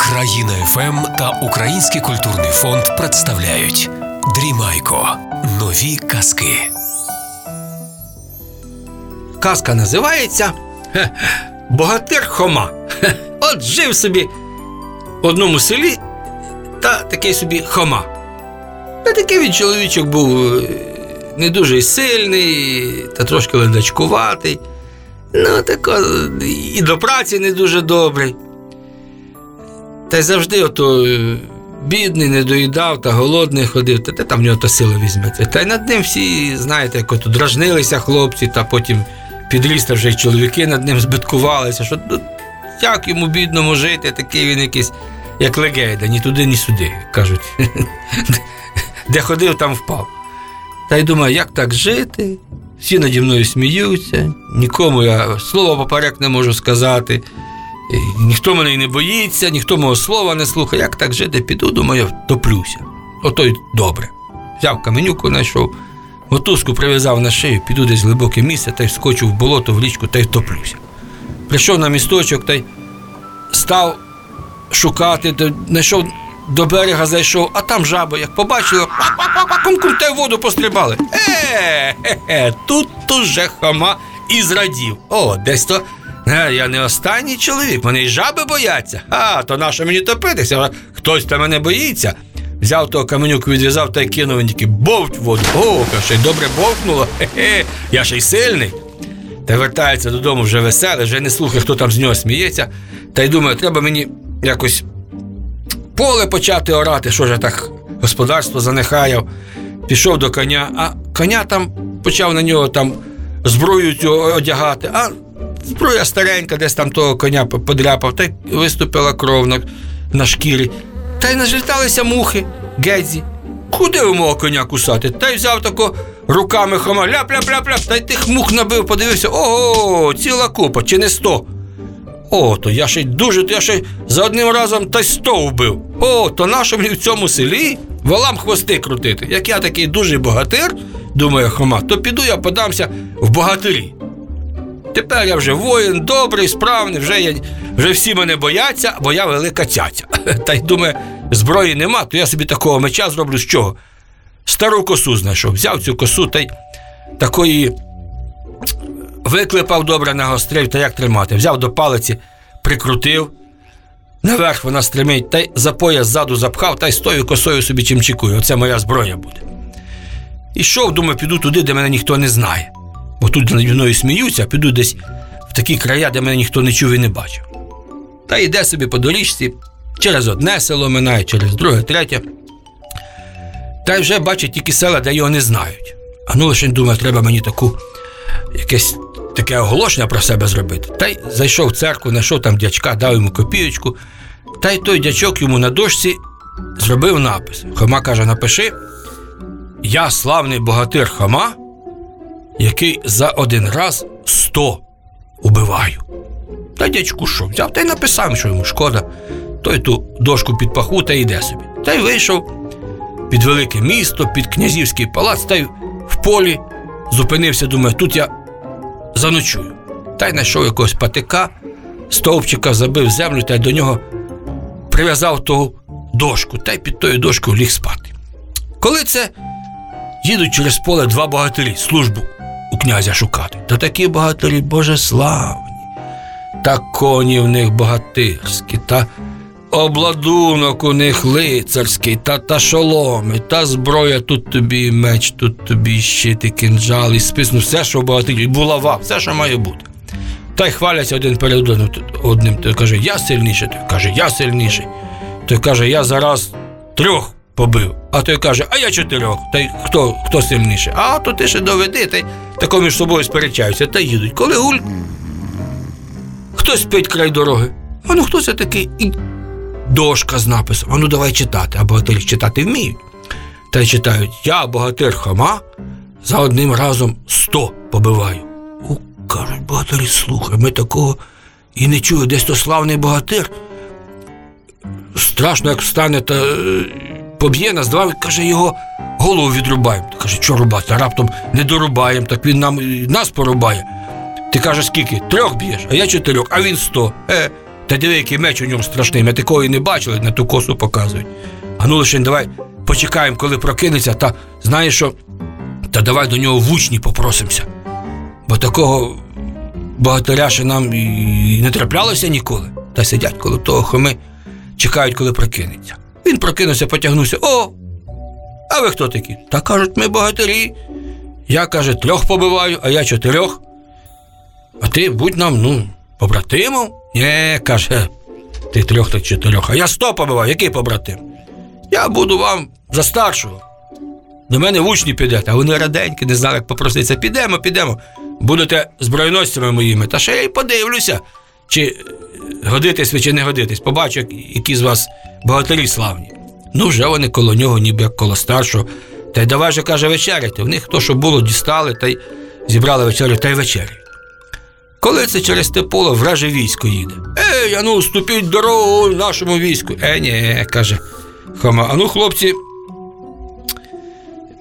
Країна ФМ та Український культурний фонд представляють Дрімайко. Нові казки. Казка називається Богатир Хома. От жив собі в одному селі та такий собі Хома. Та такий він чоловічок був е, не дуже сильний, та трошки ледачкуватий. Ну, тако, і до праці не дуже добрий. Та й завжди ото е, бідний, не доїдав та голодний ходив, та, та там в нього то сила візьметься. Та й над ним всі, знаєте, як ото дражнилися хлопці, та потім підріс, та вже й чоловіки над ним збиткувалися, що ну, як йому бідному жити, такий він якийсь, як легейда, ні туди, ні сюди, кажуть. Де ходив, там впав. Та й думаю, як так жити? Всі наді мною сміються, нікому я слова поперек не можу сказати. І Ніхто мене й не боїться, ніхто мого слова не слухає. Як так жити, піду, думаю, топлюся. Ото й добре. Взяв каменюку, знайшов, мотузку прив'язав на шию, піду десь в глибоке місце та й вскочив в болото, в річку та й втоплюся. Прийшов на місточок та й став шукати, знайшов до берега зайшов, а там жаби, як побачили, та й воду пострибали. Е, хе-хе, тут уже хама і зрадів. О, десь то. Е, я не останній чоловік, мене й жаби бояться. А, то нащо мені топитися? Хтось та мене боїться. Взяв того каменюку, відв'язав та й кинув він тільки бовть воду. О, ще й добре бовтнуло. Хе-хе, я ще й сильний. Та вертається додому вже веселий, вже не слухає, хто там з нього сміється. Та й думає, треба мені якось поле почати орати, що ж я так господарство занехаяв. Пішов до коня, а коня там почав на нього там зброю цю одягати, а зброя старенька, десь там того коня подряпав, та й виступила кров на, на шкірі. Та й нажліталися мухи, гедзі. Куди ви мого коня кусати? Та й взяв тако руками хома, ляп-ляп-ляп-ляп, та й тих мух набив, подивився, ого, ціла купа, чи не сто. О, то я ще й дуже, то я ще за одним разом та й сто вбив. О, то нащо мені в цьому селі волам хвости крутити. Як я такий дуже богатир, думає Хома, то піду я подамся в богатирі. Тепер я вже воїн, добрий, справний, вже, я, вже всі мене бояться, бо я велика цяця. Та й думає, зброї нема, то я собі такого меча зроблю з чого? Стару косу знайшов, взяв цю косу та й такої виклепав добре нагострив, та як тримати. Взяв до палиці, прикрутив, наверх вона стримить, та й за пояс ззаду запхав, та й з тою косою собі чимчикую. Оце моя зброя буде. Ішов, думаю, піду туди, де мене ніхто не знає. Бо тут наді мною сміються, а піду десь в такі края, де мене ніхто не чув і не бачив. Та йде собі по доріжці, через одне село минає, через друге, третє. Та й вже бачить тільки села, де його не знають. А ну лише думає, треба мені таку якесь таке оголошення про себе зробити. Та й зайшов в церкву, знайшов там дячка, дав йому копієчку. Та й той дячок йому на дошці зробив напис. Хома каже: напиши: Я славний богатир Хома, який за один раз сто убиваю. Та дядьку що, взяв та й написав, що йому шкода. Той ту дошку під паху та йде собі. Та й вийшов під велике місто, під князівський палац, та й в полі зупинився, думаю, тут я заночую. Та й знайшов якогось патика, стовпчика забив землю та й до нього прив'язав ту дошку, та й під тою дошкою ліг спати. Коли це їдуть через поле два богатирі службу у князя шукати, та такі богатирі божеславні, та коні в них богатирські, та обладунок у них лицарський, та та шоломи, та зброя, тут тобі меч, тут тобі щит, і кинджал, і спис, ну все, що богатирі, булава, все, що має бути. Та й хваляться один перед одним. Той каже, я сильніший, той каже, я сильніший. Той каже, я зараз трьох побив. А той каже, а я чотирьох. Та й хто, хто сильніший? А то ти ще доведи, та тако між собою сперечаються та їдуть. Коли гуль, хтось спить край дороги. А ну хто це такий? І дошка з написом. А ну давай читати, а богатирі читати вміють. Та й читають: Я богатир Хома, за одним разом сто побиваю. У, кажуть, богатирі, слухай, ми такого і не чули, десь то славний богатир. Страшно, як встане та поб'є нас, два, каже, його голову відрубаємо. Каже, що рубати? Раптом не дорубаємо, так він нам нас порубає. Ти кажеш, скільки? Трьох б'єш, а я чотирьох, а він сто. Е, Та диви, який меч у ньому страшний, ми такого і не бачили, на ту косу показують. А ну лише давай почекаємо, коли прокинеться, та знаєш що? Та давай до нього в учні попросимося. Бо такого богатиря ще нам і не траплялося ніколи. Та сидять коло того хоми, чекають, коли прокинеться. Він прокинувся, потягнувся. О! А ви хто такі? Та кажуть, ми богатирі. Я, каже, трьох побиваю, а я чотирьох. А ти будь нам, ну, побратимом? Нє, каже, ти трьох та чотирьох. А я сто побиваю, який побратим? Я буду вам за старшого. До мене в учні підете, а вони раденькі, не знали, як попроситися. Підемо, підемо. Будете збройносцями моїми. Та ще я й подивлюся, чи годитесь ви, чи не годитесь. Побачу, які з вас богатирі славні. Ну, вже вони коло нього, ніби як коло старшого. Та й давай же, каже, вечеряти. В них то, що було, дістали, та й зібрали вечерю, та й вечеряють. Коли це через те поле враже військо їде. Ей, а ну, ступіть дорогу нашому війську. Е, ні, каже Хома. А ну, хлопці,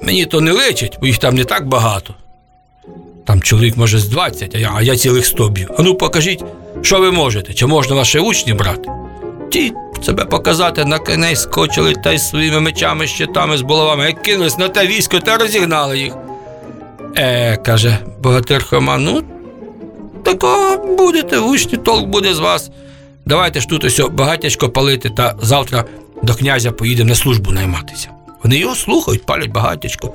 мені то не личить, бо їх там не так багато. Там чоловік може з 20, а я, а я цілих 100 б'ю. А ну покажіть, що ви можете, чи можна ваші учні брати? Ті себе показати на коней скочили та й своїми мечами, щитами з булавами, як кинулись на те військо та розігнали їх. Е, каже богатир Хома, ну такого будете, учні, толк буде з вас. Давайте ж тут ось багатячко палити, та завтра до князя поїдемо на службу найматися. Вони його слухають, палять багатячко.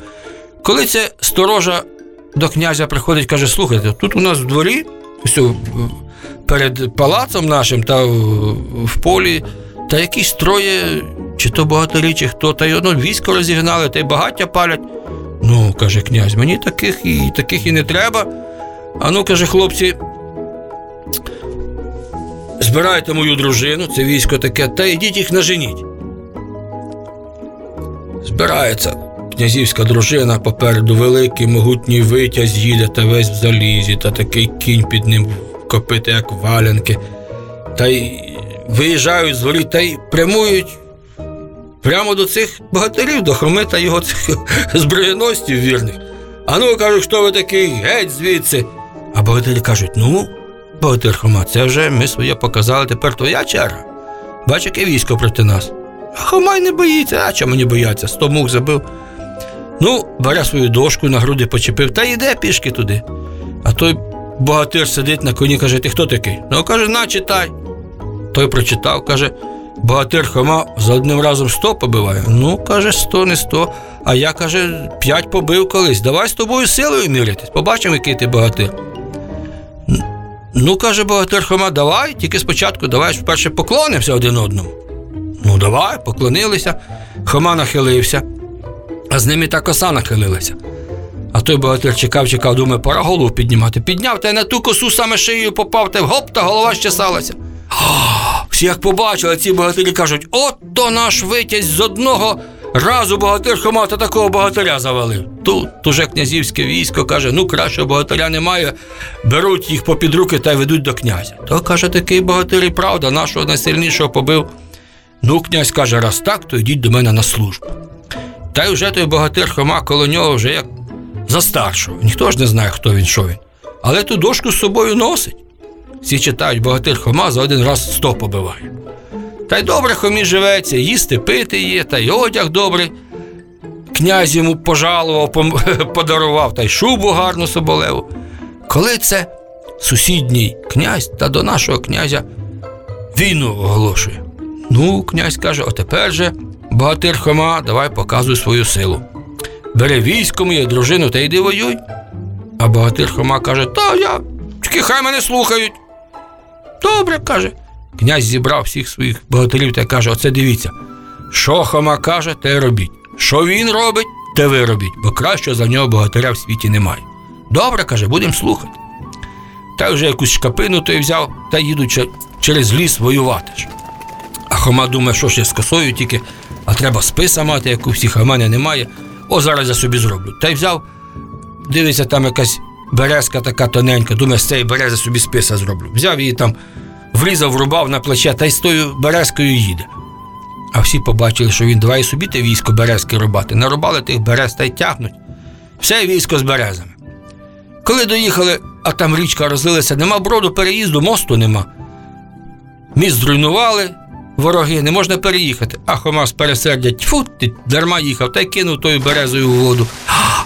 Коли це сторожа до князя приходить, каже: слухайте, тут у нас в дворі, ось перед палацом нашим та в, полі, та якісь троє, чи то богатирі, чи хто, та й одно військо розігнали, та й багаття палять. Ну, каже князь, мені таких і таких і не треба. А ну, каже, хлопці, збирайте мою дружину, це військо таке, та йдіть їх наженіть. Збирається князівська дружина попереду великий могутній витязь їде та весь в залізі, та такий кінь під ним копити, як валянки. Та й виїжджають з воріт та й прямують прямо до цих богатирів, до Хоми та його цих зброєностів вірних. А ну, кажуть, хто ви такий? Геть звідси. А богатирі кажуть: ну, богатир Хома, це вже ми своє показали, тепер твоя черга. Бач, яке військо проти нас. А Хома й не боїться, а чому мені бояться? Сто мух забив. Ну, бере свою дошку, на груди почепив та йде пішки туди. А той богатир сидить на коні, каже: ти хто такий? Ну, каже, на, читай. Той прочитав, каже, богатир Хома за одним разом сто побиває. Ну, каже, сто, не сто. А я, каже, п'ять побив колись. Давай з тобою силою мірятись. Побачимо, який ти богатир. Ну, каже богатир Хома, давай, тільки спочатку давай вперше поклонимося один одному. Ну, давай, поклонилися. Хома нахилився, а з ними та коса нахилилася. А той богатир чекав, чекав, думає, пора голову піднімати. Підняв та й на ту косу саме шиєю попав, та гоп, та голова щесалася. Всі як побачили, ці богатирі кажуть: от то наш витязь з одного разу богатир Хома та такого богатиря завалив. Тут уже князівське військо каже: ну кращого богатиря немає, беруть їх попід руки та й ведуть до князя. То каже, такий богатир і правда, нашого найсильнішого побив. Ну, князь каже, раз так, то йдіть до мене на службу. Та й вже той богатир Хома коло нього вже як за старшого. Ніхто ж не знає, хто він, що він. Але ту дошку з собою носить. Всі читають, богатир Хома за один раз сто побиває. Та й добре хомі живеться, їсти пити є, та й одяг добрий. Князь йому пожалував, подарував, та й шубу гарну соболеву. Коли це сусідній князь та до нашого князя війну оголошує. Ну, князь каже, отепер же, богатир Хома, давай показуй свою силу. Бере військо моє, дружину та йди воюй. А богатир Хома каже, та я, тільки хай мене слухають. Добре, каже. Князь зібрав всіх своїх богатирів та каже: оце дивіться, що Хома каже, те робіть. Що він робить, те ви робіть, бо кращого за нього богатиря в світі немає. Добре, каже, будемо слухати. Та вже якусь шкапину той взяв та їдуть через ліс воювати. А Хома думає, що ж я з косою тільки, а треба списа мати, як у всіх, а мене немає. О, зараз я собі зроблю. Та й взяв, дивиться, там якась березка така тоненька, думає, з цієї берези собі списа зроблю. Взяв її там, врізав, врубав на плече та й з тою березкою їде. А всі побачили, що він давай собі те військо березки рубати. Нарубали тих берез та й тягнуть. Все військо з березами. Коли доїхали, а там річка розлилася, нема броду переїзду, мосту нема. Міст зруйнували, вороги, не можна переїхати. А Хома з пересердя, тьфу, ти дарма їхав, та й кинув тою березою у воду.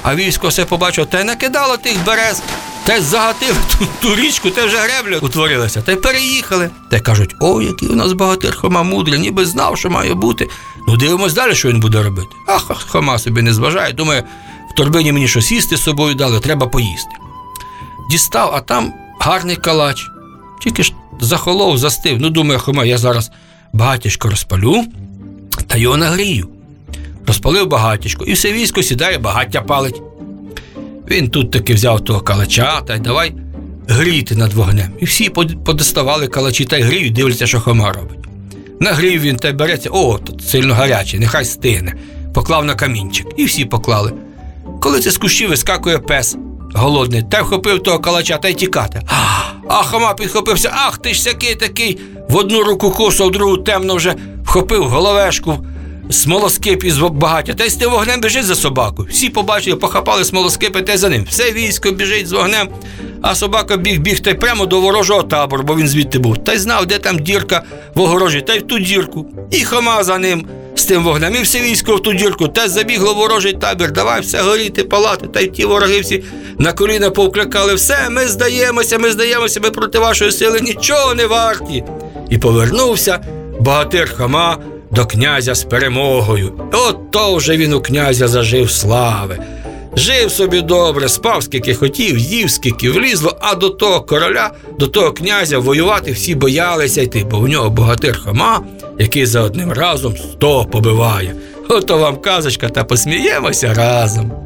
А військо все побачило, та й накидало тих берез, та й загатив ту, ту річку, та вже гребля утворилася, та й переїхали. Та й кажуть, о, який у нас богатир Хома мудрий, ніби знав, що має бути. Ну дивимось далі, що він буде робити. А Хома собі не зважає, думає, в торбині мені щось їсти з собою дали, треба поїсти. Дістав, а там гарний калач. Тільки ж захолов, застив. Ну, думає, Хома, я зараз багатячко розпалю та його нагрію. Розпалив багатячко, і все військо сідає, багаття палить. Він тут таки взяв того калача та й давай гріти над вогнем. І всі подоставали калачі та й гріють, дивляться, що Хома робить. Нагрів він та й береться, о, тут сильно гарячий, нехай стигне. Поклав на камінчик, і всі поклали. Коли це з кущів вискакує пес голодний, та й вхопив того калача та й тікати. А Хома підхопився, ах ти ж сякий такий. В одну руку косу, в другу темно вже вхопив головешку, смолоскип із багаття, та й з тим вогнем біжить за собакою. Всі побачили, похапали смолоскипи та й за ним. Все військо біжить з вогнем, а собака біг біг та й прямо до ворожого табору, бо він звідти був. Та й знав, де там дірка в огорожі, та й в ту дірку. І Хома за ним з тим вогнем, і все військо в ту дірку, й забігло ворожий табір, давай все горіти, палати, та й ті вороги всі на коліна повкликали, все, ми здаємося, ми здаємося, ми проти вашої сили нічого не варті. І повернувся богатир Хома до князя з перемогою. От то вже він у князя зажив слави. Жив собі добре, спав скільки хотів, їв скільки влізло, а до того короля, до того князя воювати всі боялися йти, бо в нього богатир Хома, який за одним разом сто побиває. Ото вам казочка, та посміємося разом.